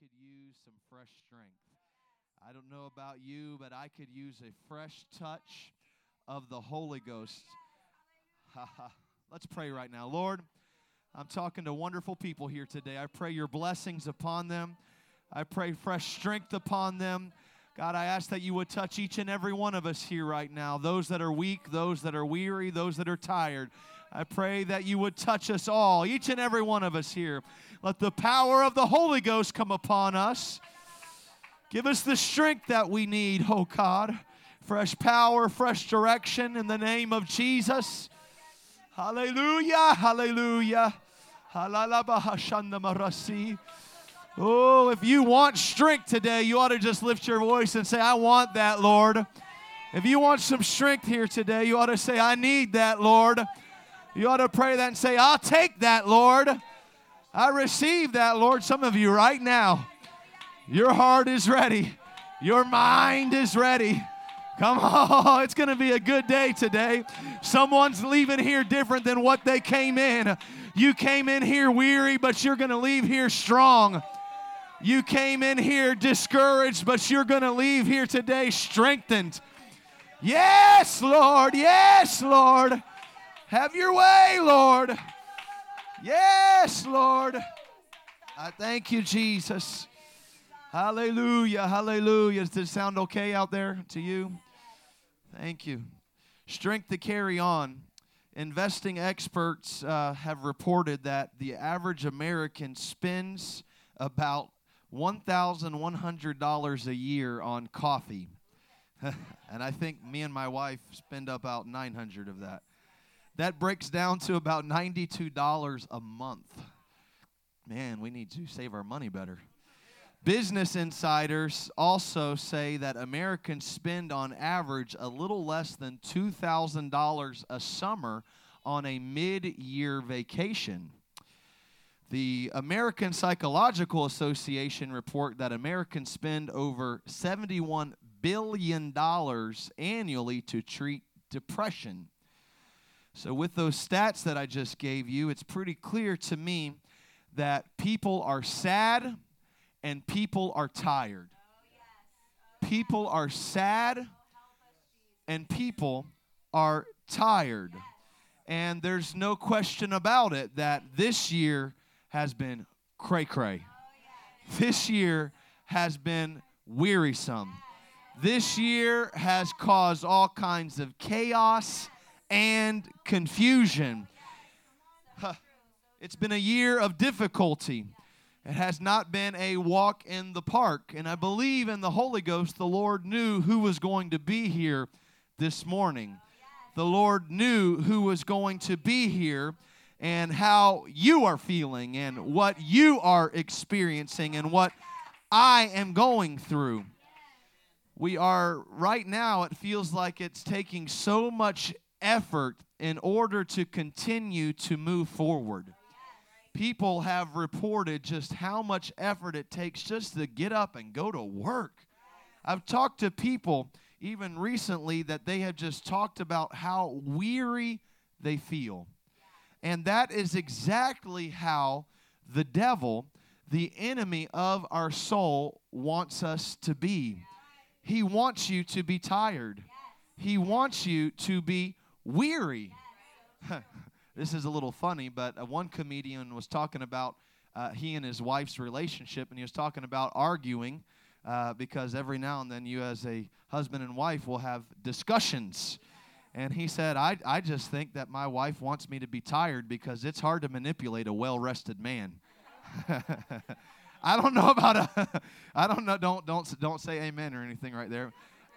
could use some fresh strength. I don't know about you, but I could use a fresh touch of the Holy Ghost. Let's pray right now. Lord, I'm talking to wonderful people here today. I pray your blessings upon them. I pray fresh strength upon them. God, I ask that you would touch each and every one of us here right now those that are weak, those that are weary, those that are tired. I pray that you would touch us all, each and every one of us here. Let the power of the Holy Ghost come upon us. Give us the strength that we need, oh God. Fresh power, fresh direction in the name of Jesus. Hallelujah, hallelujah. Oh, if you want strength today, you ought to just lift your voice and say, I want that, Lord. If you want some strength here today, you ought to say, I need that, Lord. You ought to pray that and say, I'll take that, Lord. I receive that, Lord. Some of you right now, your heart is ready, your mind is ready. Come on, it's going to be a good day today. Someone's leaving here different than what they came in. You came in here weary, but you're going to leave here strong. You came in here discouraged, but you're going to leave here today strengthened. Yes, Lord. Yes, Lord. Have your way, Lord. Yes, Lord. I thank you, Jesus. Hallelujah. Hallelujah. Does it sound okay out there to you? Thank you. Strength to carry on. Investing experts uh, have reported that the average American spends about $1,100 a year on coffee. and I think me and my wife spend about 900 of that. That breaks down to about $92 a month. Man, we need to save our money better. Business insiders also say that Americans spend on average a little less than $2,000 a summer on a mid year vacation. The American Psychological Association report that Americans spend over $71 billion annually to treat depression. So, with those stats that I just gave you, it's pretty clear to me that people are sad and people are tired. People are sad and people are tired. And there's no question about it that this year has been cray cray. This year has been wearisome. This year has caused all kinds of chaos and confusion. It's been a year of difficulty. It has not been a walk in the park. And I believe in the Holy Ghost, the Lord knew who was going to be here this morning. The Lord knew who was going to be here and how you are feeling and what you are experiencing and what I am going through. We are right now, it feels like it's taking so much effort in order to continue to move forward. People have reported just how much effort it takes just to get up and go to work. I've talked to people even recently that they have just talked about how weary they feel. And that is exactly how the devil, the enemy of our soul, wants us to be. He wants you to be tired, he wants you to be weary. this is a little funny, but uh, one comedian was talking about uh, he and his wife's relationship, and he was talking about arguing uh, because every now and then you, as a husband and wife, will have discussions. And he said, I, I just think that my wife wants me to be tired because it's hard to manipulate a well rested man. I don't know about a, I don't know, don't, don't, don't say amen or anything right there.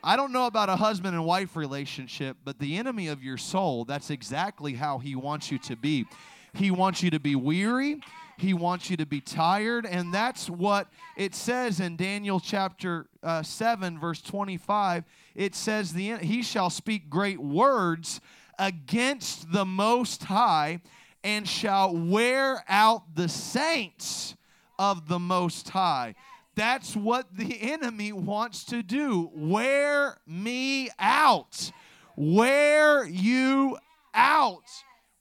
I don't know about a husband and wife relationship, but the enemy of your soul, that's exactly how he wants you to be. He wants you to be weary. He wants you to be tired. And that's what it says in Daniel chapter uh, 7, verse 25. It says, the, He shall speak great words against the Most High and shall wear out the saints of the Most High. That's what the enemy wants to do. Wear me out. Wear you out.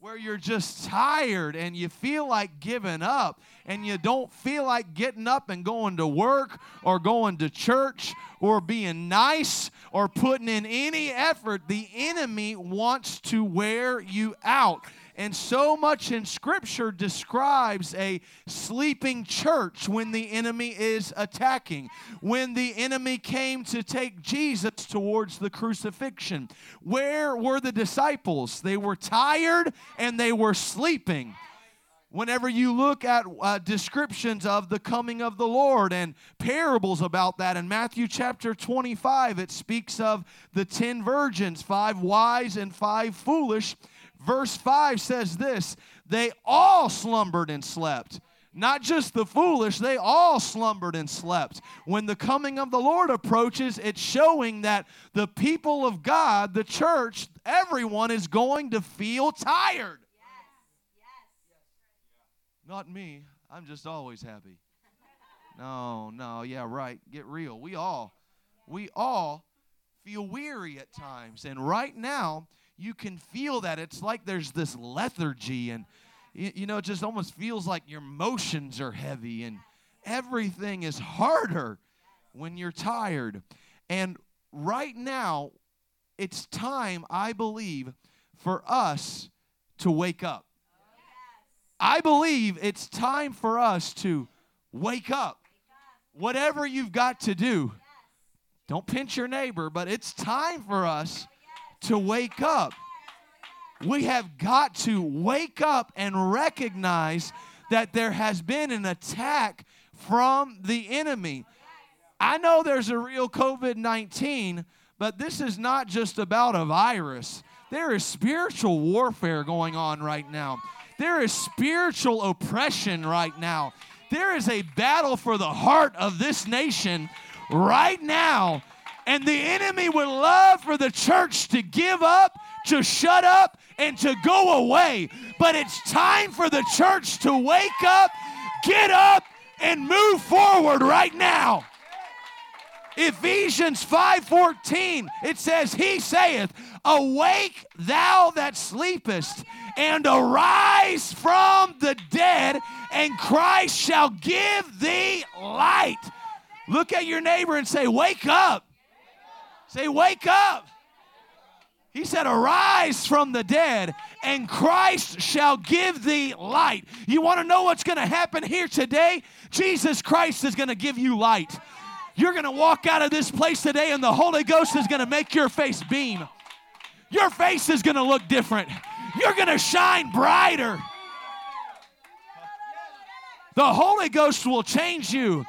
where you're just tired and you feel like giving up and you don't feel like getting up and going to work or going to church or being nice or putting in any effort, the enemy wants to wear you out. And so much in Scripture describes a sleeping church when the enemy is attacking. When the enemy came to take Jesus towards the crucifixion, where were the disciples? They were tired and they were sleeping whenever you look at uh, descriptions of the coming of the Lord and parables about that in Matthew chapter 25, it speaks of the 10 virgins, five wise and five foolish. Verse 5 says this they all slumbered and slept. Not just the foolish, they all slumbered and slept. When the coming of the Lord approaches, it's showing that the people of God, the church, everyone is going to feel tired. Not me. I'm just always happy. No, no, yeah, right. Get real. We all, we all feel weary at times. And right now, you can feel that. It's like there's this lethargy, and you, know, it just almost feels like your motions are heavy, and everything is harder when you're tired. And right now, it's time, I believe, for us to wake up. I believe it's time for us to wake up. Whatever you've got to do, don't pinch your neighbor, but it's time for us to wake up. We have got to wake up and recognize that there has been an attack from the enemy. I know there's a real COVID 19, but this is not just about a virus. There is spiritual warfare going on right now. There is spiritual oppression right now. There is a battle for the heart of this nation right now and the enemy would love for the church to give up, to shut up, and to go away. But it's time for the church to wake up, get up, and move forward right now. Ephesians 5:14 it says he saith awake thou that sleepest and arise from the dead and Christ shall give thee light. Look at your neighbor and say wake up. Say, wake up. He said, Arise from the dead, and Christ shall give thee light. You want to know what's going to happen here today? Jesus Christ is going to give you light. You're going to walk out of this place today, and the Holy Ghost is going to make your face beam. Your face is going to look different. You're going to shine brighter. The Holy Ghost will change you.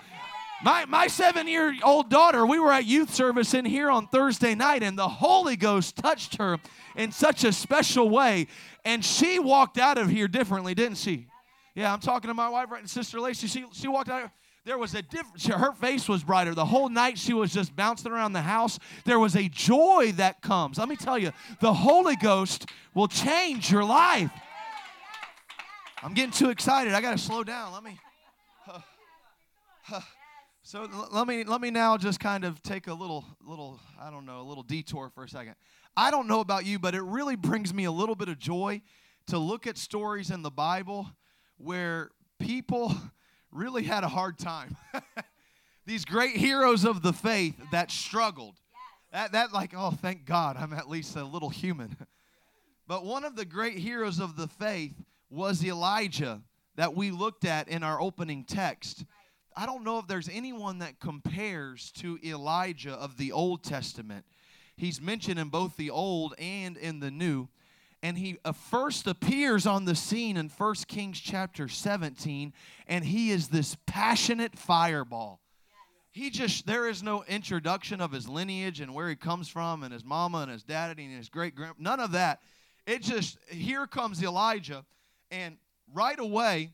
My, my seven year old daughter, we were at youth service in here on Thursday night, and the Holy Ghost touched her in such a special way. And she walked out of here differently, didn't she? Yeah, I'm talking to my wife, right, Sister Lacey. She, she walked out. There was a difference. Her face was brighter. The whole night she was just bouncing around the house. There was a joy that comes. Let me tell you, the Holy Ghost will change your life. I'm getting too excited. I got to slow down. Let me. Uh, uh, so let me let me now just kind of take a little little I don't know a little detour for a second. I don't know about you, but it really brings me a little bit of joy to look at stories in the Bible where people really had a hard time. These great heroes of the faith that struggled. That that like oh thank God I'm at least a little human. But one of the great heroes of the faith was Elijah that we looked at in our opening text. I don't know if there's anyone that compares to Elijah of the Old Testament. He's mentioned in both the Old and in the New. And he uh, first appears on the scene in 1 Kings chapter 17, and he is this passionate fireball. He just, there is no introduction of his lineage and where he comes from, and his mama and his daddy and his great grand, none of that. It just, here comes Elijah, and right away,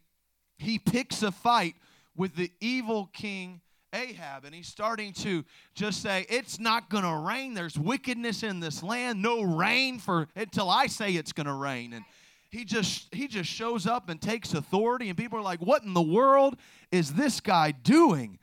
he picks a fight with the evil king Ahab, and he's starting to just say, It's not going to rain. There's wickedness in this land. No rain for until I say it's going to rain. And he just he just shows up and takes authority, and people are like, What in the world is this guy doing?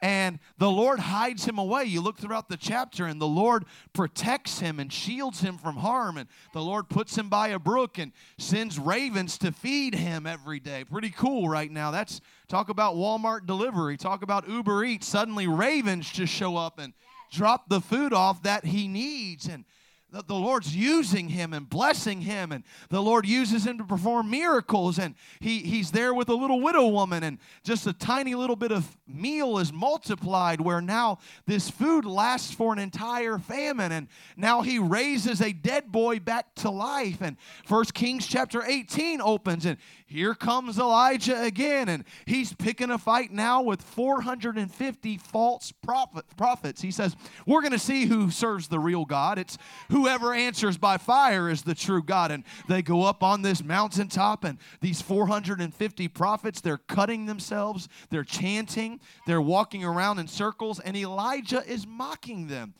And the Lord hides him away. You look throughout the chapter, and the Lord protects him and shields him from harm. And the Lord puts him by a brook and sends ravens to feed him every day. Pretty cool right now. That's talk about Walmart delivery, talk about Uber Eats. Suddenly, ravens just show up and drop the food off that he needs. And the, the Lord's using him and blessing him, and the Lord uses him to perform miracles. And he, he's there with a little widow woman, and just a tiny little bit of meal is multiplied, where now this food lasts for an entire famine. And now he raises a dead boy back to life. And First Kings chapter 18 opens, and here comes Elijah again, and he's picking a fight now with 450 false prophet, prophets. He says, We're going to see who serves the real God. It's whoever answers by fire is the true God. And they go up on this mountaintop, and these 450 prophets, they're cutting themselves, they're chanting, they're walking around in circles, and Elijah is mocking them.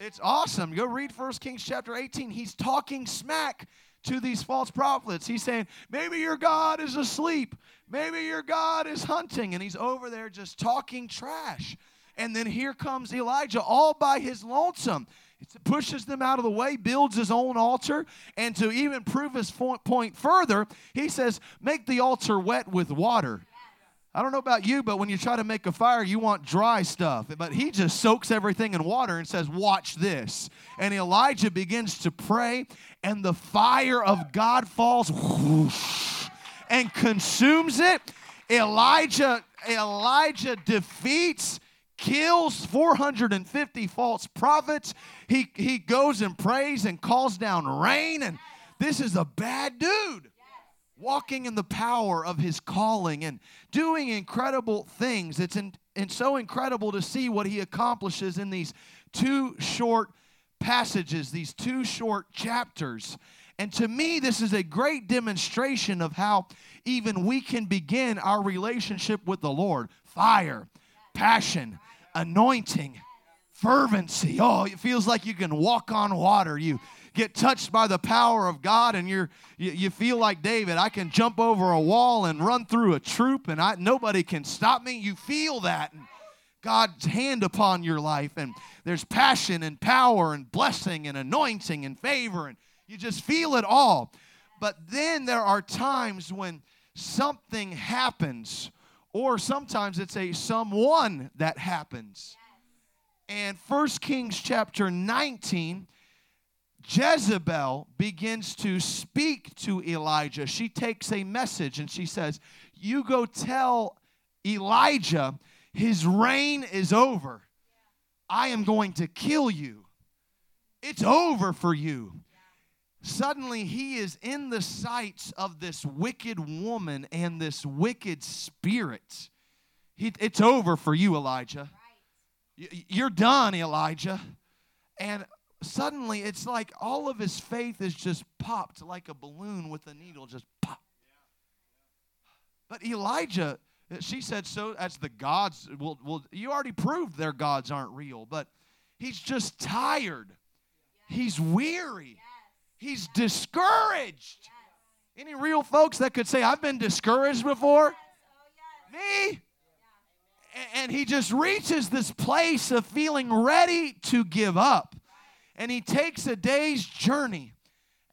It's awesome. Go read 1 Kings chapter 18. He's talking smack to these false prophets. He's saying, maybe your God is asleep. Maybe your God is hunting. And he's over there just talking trash. And then here comes Elijah all by his lonesome. Pushes them out of the way, builds his own altar, and to even prove his point further, he says, Make the altar wet with water. I don't know about you, but when you try to make a fire, you want dry stuff. But he just soaks everything in water and says, Watch this. And Elijah begins to pray, and the fire of God falls whoosh, and consumes it. Elijah, Elijah defeats, kills 450 false prophets. He, he goes and prays and calls down rain. And this is a bad dude walking in the power of his calling and doing incredible things. It's in, and so incredible to see what he accomplishes in these two short passages, these two short chapters. And to me, this is a great demonstration of how even we can begin our relationship with the Lord fire, passion, anointing, fervency. Oh, it feels like you can walk on water. You get touched by the power of God and you're you, you feel like David, I can jump over a wall and run through a troop and I nobody can stop me. You feel that and God's hand upon your life and there's passion and power and blessing and anointing and favor and you just feel it all. But then there are times when something happens or sometimes it's a someone that happens. And First Kings chapter 19 Jezebel begins to speak to Elijah. She takes a message and she says, You go tell Elijah his reign is over. I am going to kill you. It's over for you. Suddenly, he is in the sights of this wicked woman and this wicked spirit. He, it's over for you, Elijah. You're done, Elijah. And suddenly it's like all of his faith is just popped like a balloon with a needle, just pop. But Elijah, uh, she said so as the gods will, will you already proved their gods aren't real, but he's just tired. He's weary. He's discouraged. Any real folks that could say, I've been discouraged before? Oh, Me? And he just reaches this place of feeling ready to give up and he takes a day's journey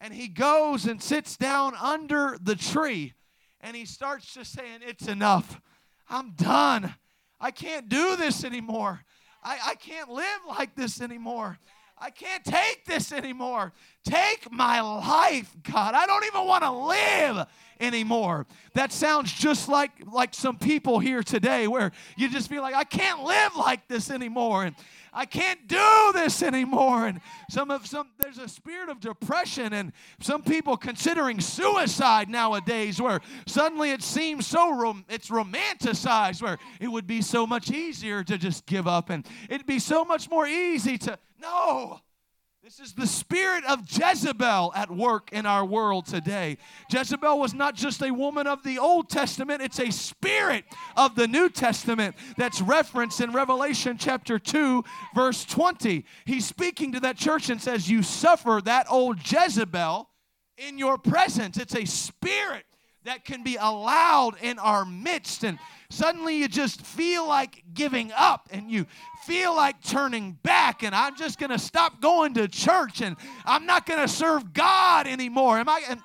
and he goes and sits down under the tree and he starts just saying, It's enough. I'm done. I can't do this anymore. I, I can't live like this anymore. I can't take this anymore. Take my life, God. I don't even want to live anymore. That sounds just like like some people here today where you just feel like I can't live like this anymore. And I can't do this anymore. And some of some there's a spirit of depression and some people considering suicide nowadays where suddenly it seems so rom- it's romanticized where it would be so much easier to just give up and it'd be so much more easy to no this is the spirit of Jezebel at work in our world today. Jezebel was not just a woman of the Old Testament, it's a spirit of the New Testament that's referenced in Revelation chapter 2, verse 20. He's speaking to that church and says, You suffer that old Jezebel in your presence. It's a spirit that can be allowed in our midst. And suddenly you just feel like giving up and you feel like turning back and I'm just going to stop going to church and I'm not going to serve God anymore. Am I am,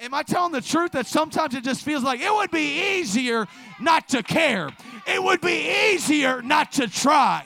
am I telling the truth that sometimes it just feels like it would be easier not to care. It would be easier not to try.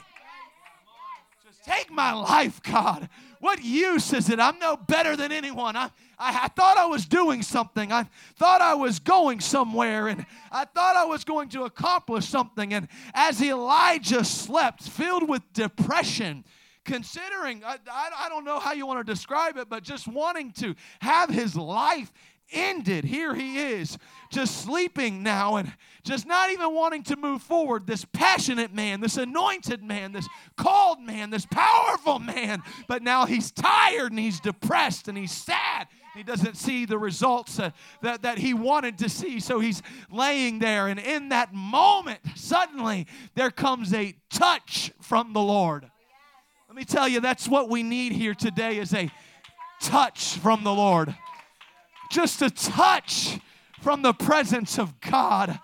Just take my life, God. What use is it? I'm no better than anyone. I, I, I, thought I was doing something. I thought I was going somewhere, and I thought I was going to accomplish something. And as Elijah slept, filled with depression, considering, I, I, I don't know how you want to describe it, but just wanting to have his life ended. Here he is, just sleeping now and just not even wanting to move forward. This passionate man, this anointed man, this called man, this powerful man. But now he's tired and he's depressed and he's sad. He doesn't see the results uh, that, that he wanted to see. So he's laying there. And in that moment, suddenly there comes a touch from the Lord. Let me tell you, that's what we need here today is a touch from the Lord just a touch from the presence of God.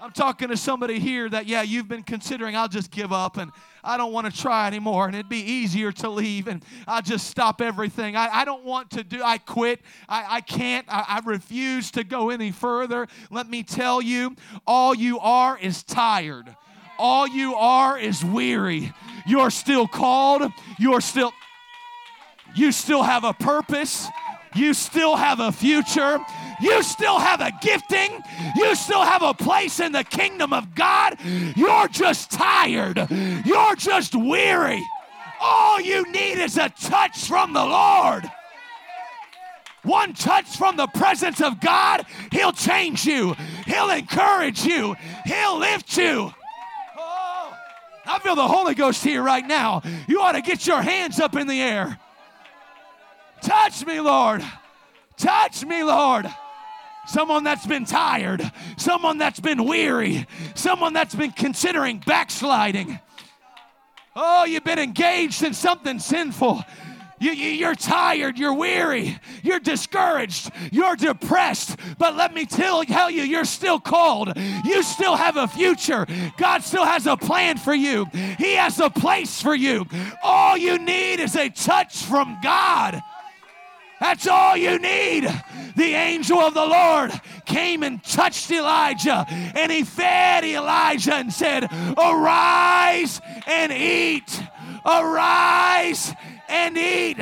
I'm talking to somebody here that, yeah, you've been considering, I'll just give up and I don't want to try anymore and it'd be easier to leave and I'll just stop everything. I, I don't want to do, I quit. I, I can't. I, I refuse to go any further. Let me tell you, all you are is tired. All you are is weary. You're still called. You're still, you still have a purpose. You still have a future. You still have a gifting. You still have a place in the kingdom of God. You're just tired. You're just weary. All you need is a touch from the Lord. One touch from the presence of God, He'll change you. He'll encourage you. He'll lift you. Oh, I feel the Holy Ghost here right now. You ought to get your hands up in the air. Touch me, Lord. Touch me, Lord. Someone that's been tired, someone that's been weary, someone that's been considering backsliding. Oh, you've been engaged in something sinful. You, you, are tired, you're weary, you're discouraged, you're depressed. But let me tell, tell you, you're still called. You still have a future. God still has a plan for you, He has a place for you. All you need is a touch from God. That's all you need. The angel of the Lord came and touched Elijah, and he fed Elijah and said, Arise and eat. Arise and eat.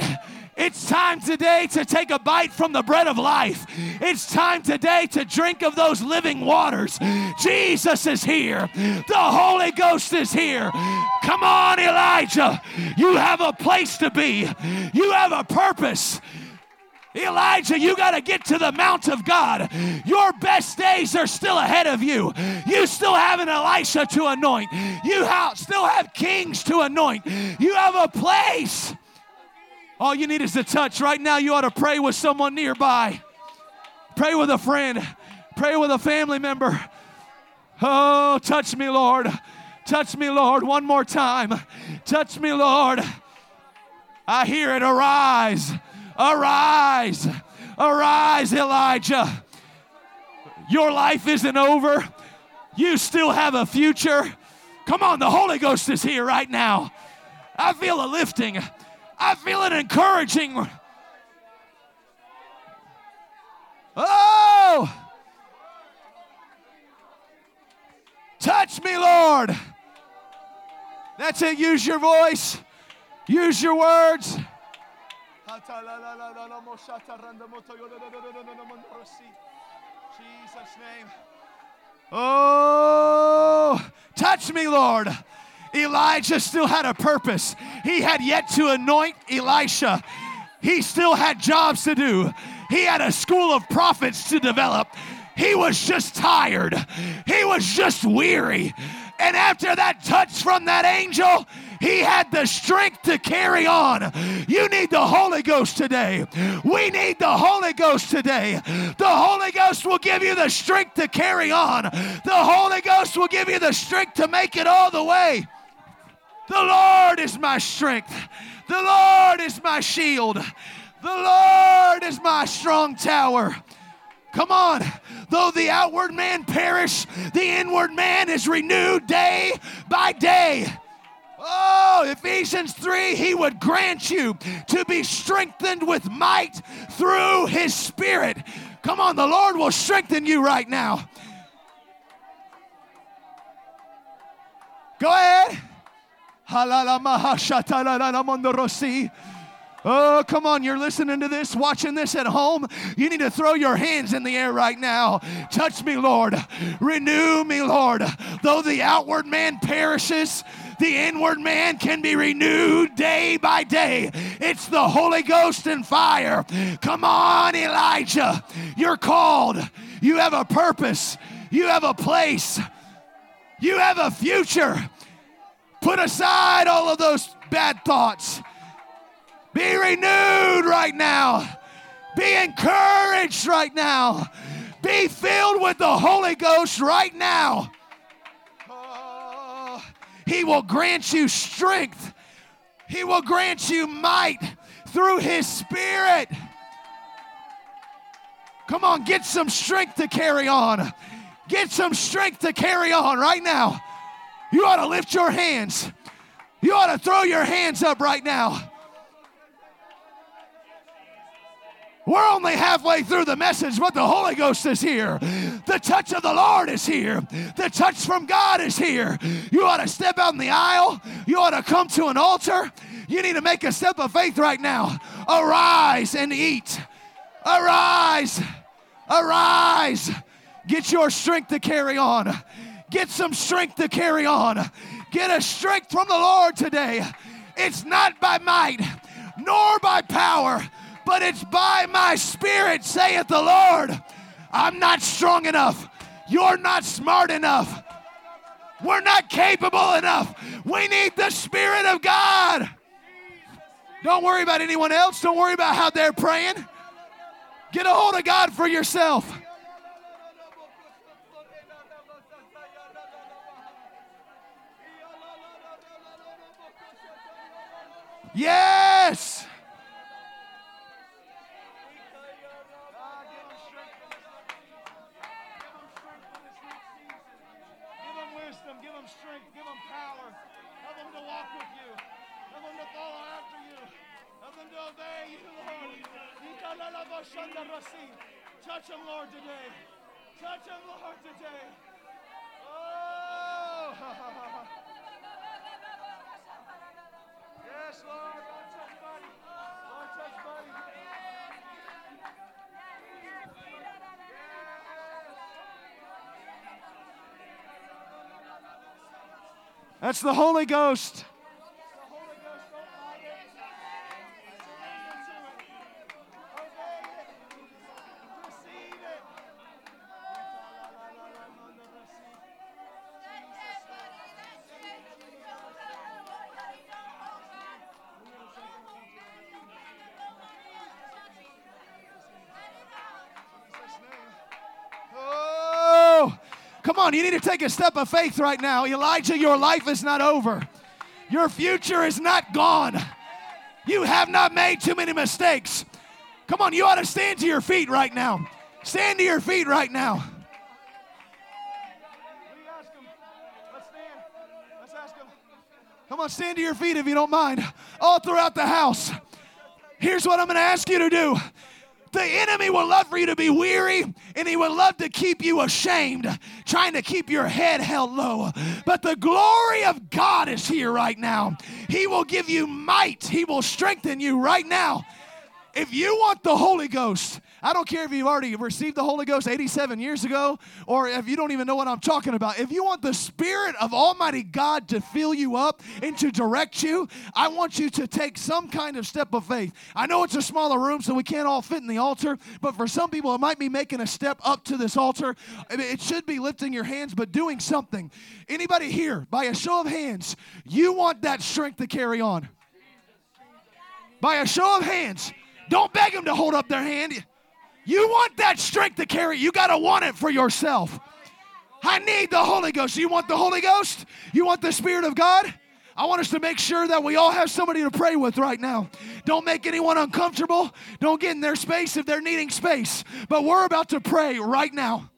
It's time today to take a bite from the bread of life. It's time today to drink of those living waters. Jesus is here. The Holy Ghost is here. Come on, Elijah. You have a place to be, you have a purpose. Elijah, you got to get to the Mount of God. Your best days are still ahead of you. You still have an Elisha to anoint. You still have kings to anoint. You have a place. All you need is a touch. Right now, you ought to pray with someone nearby. Pray with a friend. Pray with a family member. Oh, touch me, Lord. Touch me, Lord, one more time. Touch me, Lord. I hear it. Arise. Arise, arise, Elijah. Your life isn't over. You still have a future. Come on, the Holy Ghost is here right now. I feel a lifting. I feel an encouraging. Oh! Touch me, Lord. That's it. Use your voice, use your words. Jesus' name. Oh, touch me, Lord. Elijah still had a purpose. He had yet to anoint Elisha. He still had jobs to do. He had a school of prophets to develop. He was just tired. He was just weary. And after that touch from that angel, he had the strength to carry on. You need the Holy Ghost today. We need the Holy Ghost today. The Holy Ghost will give you the strength to carry on. The Holy Ghost will give you the strength to make it all the way. The Lord is my strength. The Lord is my shield. The Lord is my strong tower. Come on. Though the outward man perish, the inward man is renewed day by day. Oh, Ephesians 3, he would grant you to be strengthened with might through his spirit. Come on, the Lord will strengthen you right now. Go ahead. Oh, come on, you're listening to this, watching this at home. You need to throw your hands in the air right now. Touch me, Lord. Renew me, Lord. Though the outward man perishes, the inward man can be renewed day by day. It's the Holy Ghost and fire. Come on, Elijah. You're called. You have a purpose. You have a place. You have a future. Put aside all of those bad thoughts be renewed right now. Be encouraged right now. Be filled with the Holy Ghost right now. He will grant you strength. He will grant you might through His Spirit. Come on, get some strength to carry on. Get some strength to carry on right now. You ought to lift your hands. You ought to throw your hands up right now. We're only halfway through the message, but the Holy Ghost is here. The touch of the Lord is here. The touch from God is here. You ought to step out in the aisle. You ought to come to an altar. You need to make a step of faith right now. Arise and eat. Arise. Arise. Get your strength to carry on. Get some strength to carry on. Get a strength from the Lord today. It's not by might nor by power but it's by my spirit, saith the Lord. I'm not strong enough. You're not smart enough. We're not capable enough. We need the Spirit of God. Don't worry about anyone else. Don't worry about how they're praying. Get a hold of God for yourself. Yes. Touch him, Lord, today. Touch him, Lord, today. Oh. yes, Lord. Touch buddy. Lord, touch buddy. That's the Holy Ghost. On, you need to take a step of faith right now. Elijah, your life is not over. Your future is not gone. You have not made too many mistakes. Come on, you ought to stand to your feet right now. Stand to your feet right now. Come on, stand to your feet if you don't mind. All throughout the house. Here's what I'm going to ask you to do the enemy will love for you to be weary and he will love to keep you ashamed, trying to keep your head held low. But the glory of God is here right now. He will give you might, he will strengthen you right now. If you want the Holy Ghost, I don't care if you've already received the Holy Ghost 87 years ago or if you don't even know what I'm talking about. If you want the Spirit of Almighty God to fill you up and to direct you, I want you to take some kind of step of faith. I know it's a smaller room, so we can't all fit in the altar, but for some people, it might be making a step up to this altar. It should be lifting your hands, but doing something. Anybody here, by a show of hands, you want that strength to carry on? By a show of hands, don't beg them to hold up their hand. You want that strength to carry. You got to want it for yourself. I need the Holy Ghost. You want the Holy Ghost? You want the Spirit of God? I want us to make sure that we all have somebody to pray with right now. Don't make anyone uncomfortable. Don't get in their space if they're needing space. But we're about to pray right now.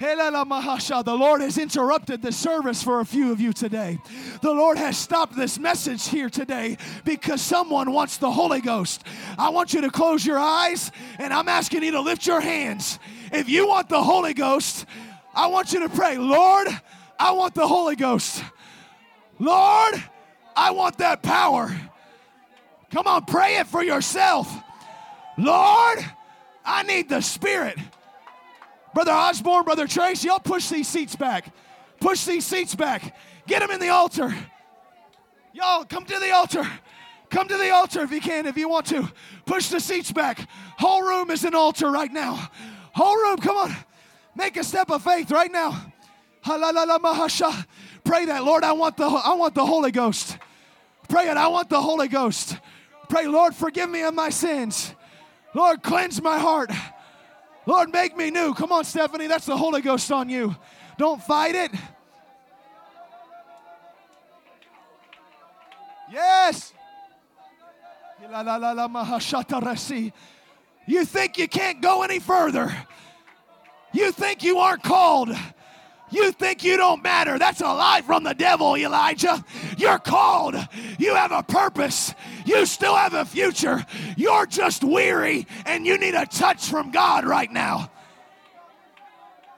The Lord has interrupted the service for a few of you today. The Lord has stopped this message here today because someone wants the Holy Ghost. I want you to close your eyes and I'm asking you to lift your hands. If you want the Holy Ghost, I want you to pray, Lord, I want the Holy Ghost. Lord, I want that power. Come on, pray it for yourself. Lord, I need the Spirit. Brother Osborne, Brother Trace, y'all push these seats back. Push these seats back. Get them in the altar. Y'all come to the altar. Come to the altar if you can, if you want to. Push the seats back. Whole room is an altar right now. Whole room, come on. Make a step of faith right now. Pray that, Lord, I want the I want the Holy Ghost. Pray it, I want the Holy Ghost. Pray, Lord, forgive me of my sins. Lord, cleanse my heart. Lord, make me new. Come on, Stephanie, that's the Holy Ghost on you. Don't fight it. Yes. You think you can't go any further. You think you aren't called. You think you don't matter. That's a lie from the devil, Elijah. You're called. You have a purpose. You still have a future. You're just weary and you need a touch from God right now.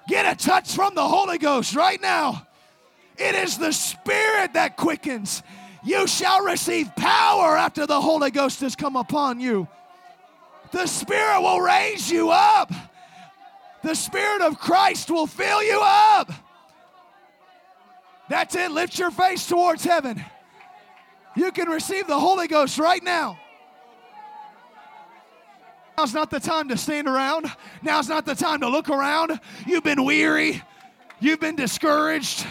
Get a touch from the Holy Ghost right now. It is the Spirit that quickens. You shall receive power after the Holy Ghost has come upon you. The Spirit will raise you up. The Spirit of Christ will fill you up. That's it. Lift your face towards heaven. You can receive the Holy Ghost right now. Now's not the time to stand around. Now's not the time to look around. You've been weary. You've been discouraged.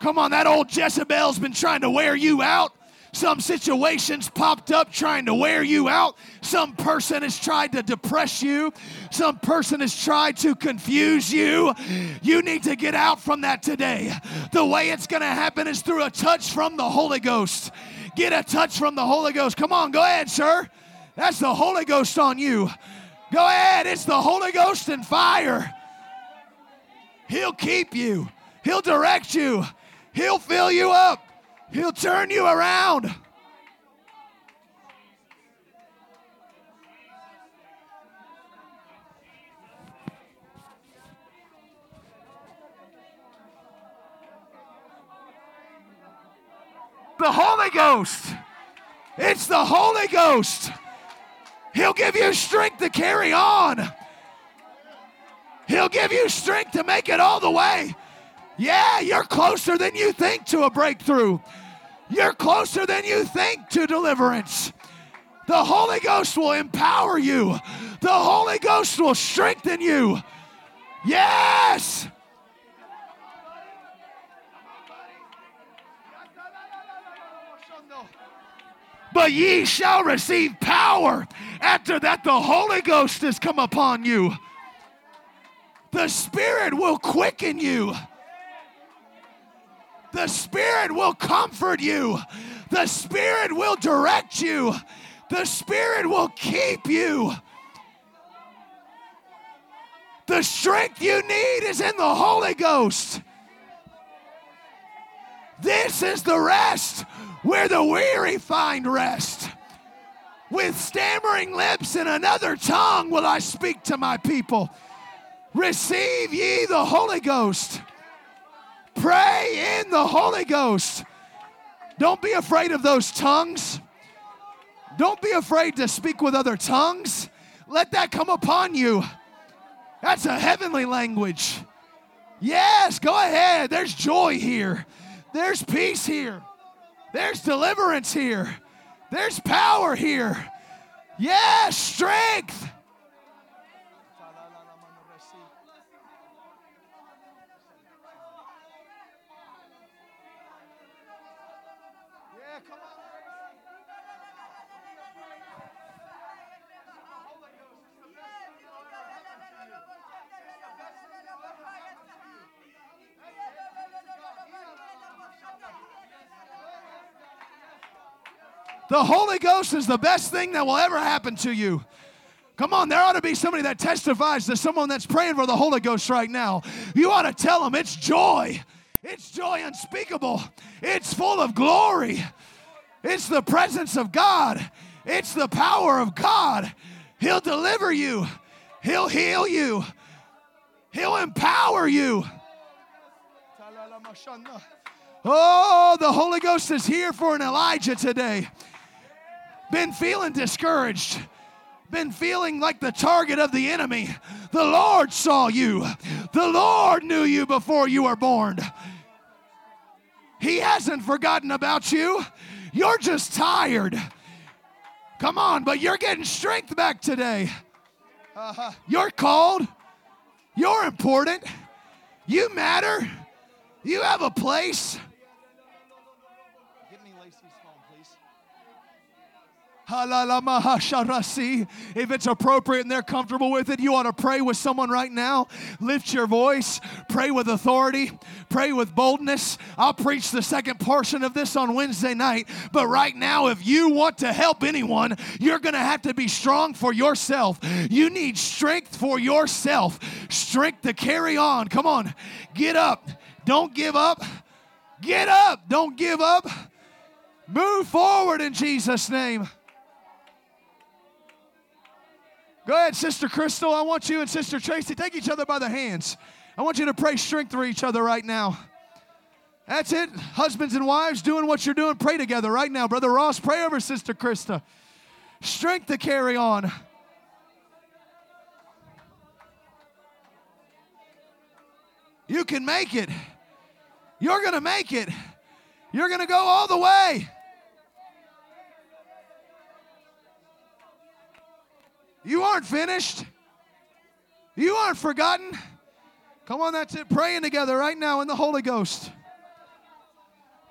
Come on, that old Jezebel's been trying to wear you out. Some situations popped up trying to wear you out. Some person has tried to depress you. Some person has tried to confuse you. You need to get out from that today. The way it's going to happen is through a touch from the Holy Ghost. Get a touch from the Holy Ghost. Come on, go ahead, sir. That's the Holy Ghost on you. Go ahead. It's the Holy Ghost and fire. He'll keep you, He'll direct you, He'll fill you up. He'll turn you around. The Holy Ghost. It's the Holy Ghost. He'll give you strength to carry on. He'll give you strength to make it all the way. Yeah, you're closer than you think to a breakthrough. You're closer than you think to deliverance. The Holy Ghost will empower you, the Holy Ghost will strengthen you. Yes. But ye shall receive power after that the Holy Ghost has come upon you. The Spirit will quicken you. The Spirit will comfort you. The Spirit will direct you. The Spirit will keep you. The strength you need is in the Holy Ghost. This is the rest where the weary find rest. With stammering lips and another tongue will I speak to my people. Receive ye the Holy Ghost. Pray in the Holy Ghost. Don't be afraid of those tongues. Don't be afraid to speak with other tongues. Let that come upon you. That's a heavenly language. Yes, go ahead. There's joy here. There's peace here. There's deliverance here. There's power here. Yes, strength. The Holy Ghost is the best thing that will ever happen to you. Come on, there ought to be somebody that testifies to someone that's praying for the Holy Ghost right now. You ought to tell them it's joy. It's joy unspeakable. It's full of glory. It's the presence of God. It's the power of God. He'll deliver you. He'll heal you. He'll empower you. Oh, the Holy Ghost is here for an Elijah today. Been feeling discouraged been feeling like the target of the enemy, the Lord saw you. The Lord knew you before you were born. He hasn't forgotten about you. You're just tired. Come on, but you're getting strength back today. Uh-huh. You're called. You're important. You matter. You have a place. If it's appropriate and they're comfortable with it, you ought to pray with someone right now. Lift your voice, pray with authority, pray with boldness. I'll preach the second portion of this on Wednesday night. But right now, if you want to help anyone, you're going to have to be strong for yourself. You need strength for yourself, strength to carry on. Come on, get up. Don't give up. Get up. Don't give up. Move forward in Jesus' name. Go ahead, Sister Crystal. I want you and Sister Tracy take each other by the hands. I want you to pray strength for each other right now. That's it. Husbands and wives doing what you're doing, pray together right now. Brother Ross, pray over Sister Krista. Strength to carry on. You can make it. You're going to make it. You're going to go all the way. You aren't finished. You aren't forgotten. Come on, that's it. Praying together right now in the Holy Ghost.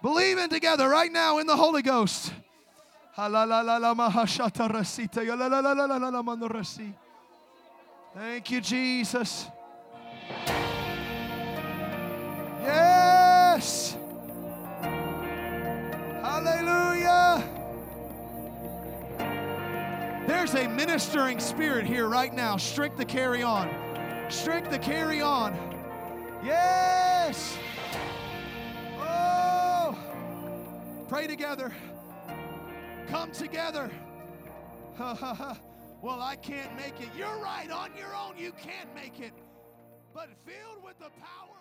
Believing together right now in the Holy Ghost. Thank you, Jesus. Yes. Hallelujah. There's a ministering spirit here right now. Strength to carry on. Strength to carry on. Yes. Oh. Pray together. Come together. well, I can't make it. You're right. On your own, you can't make it. But filled with the power.